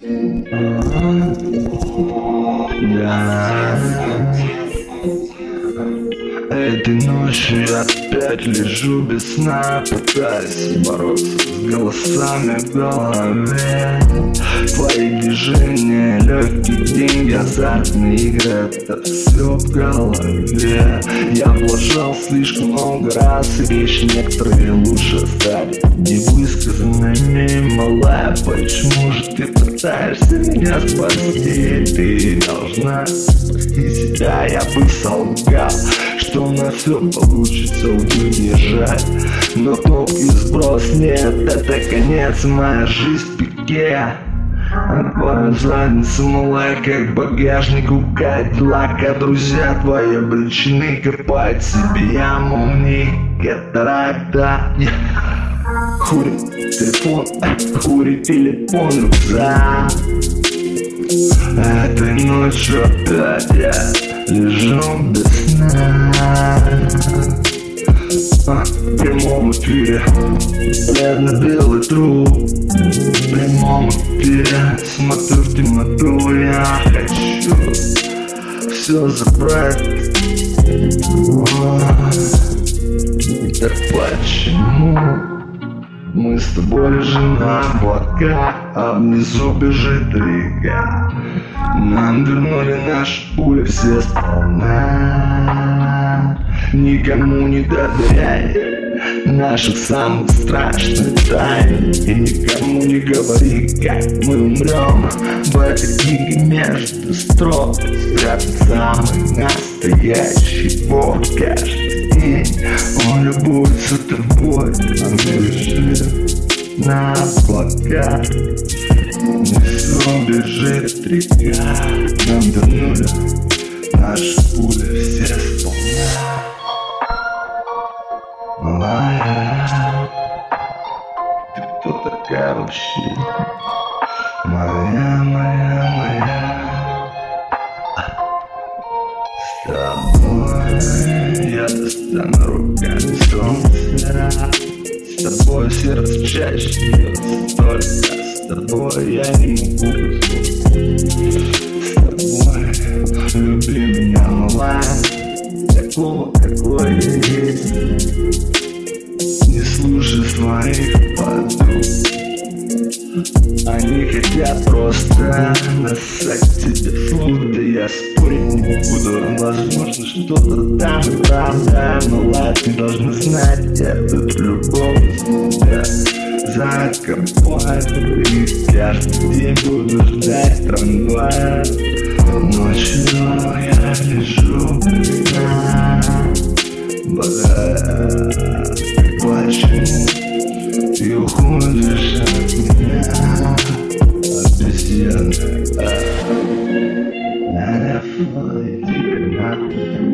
Да. Этой ночью я опять лежу без сна Пытаюсь бороться с голосами в голове. Твои движения, легкие деньги, азартные игры Это все в голове. Я облажал слишком много раз И вещи некоторые лучше оставить Невысказанными, малая Почему ты пытаешься меня спасти? Ты должна спасти себя, я бы солгал что у нас все получится выдержать Но кнопки сброс нет, это конец, моя жизнь в пике. Твоя задница как багажник у Кадиллака. Друзья твои обречены копать себе яму в них Катаракта Хури телефон, хури телефон, рюкзак Этой ночью опять я лежу без сна. А, В прямом эфире Бледно-белый труп. В прямом эфире Смотрю в темноту Я хочу Все забрать. Так почему мы с тобой лежим на облаках, а внизу бежит река. Нам вернули наши пули все сполна. Никому не доверяй Наших самых страшных тайн И никому не говори, как мы умрем В этой книге между строк Спрятан самый настоящий день Он любуется тобой Он лежит на облаках все бежит река Нам вернули наши пули все сполна. Моя Ты кто такая вообще? Моя, моя, моя. С я достану руками солнце С тобой сердце чаще только тобой я не могу С тобой люби меня, малая Такого, какой я есть Не слушай подруг они хотят просто насать тебе Да я спорить не буду. Возможно, что-то там и правда Но ладно, ты должна знать Этот любовь тебя закопаю И каждый день буду ждать трамвая Ночью Uh, not enough fun. Not.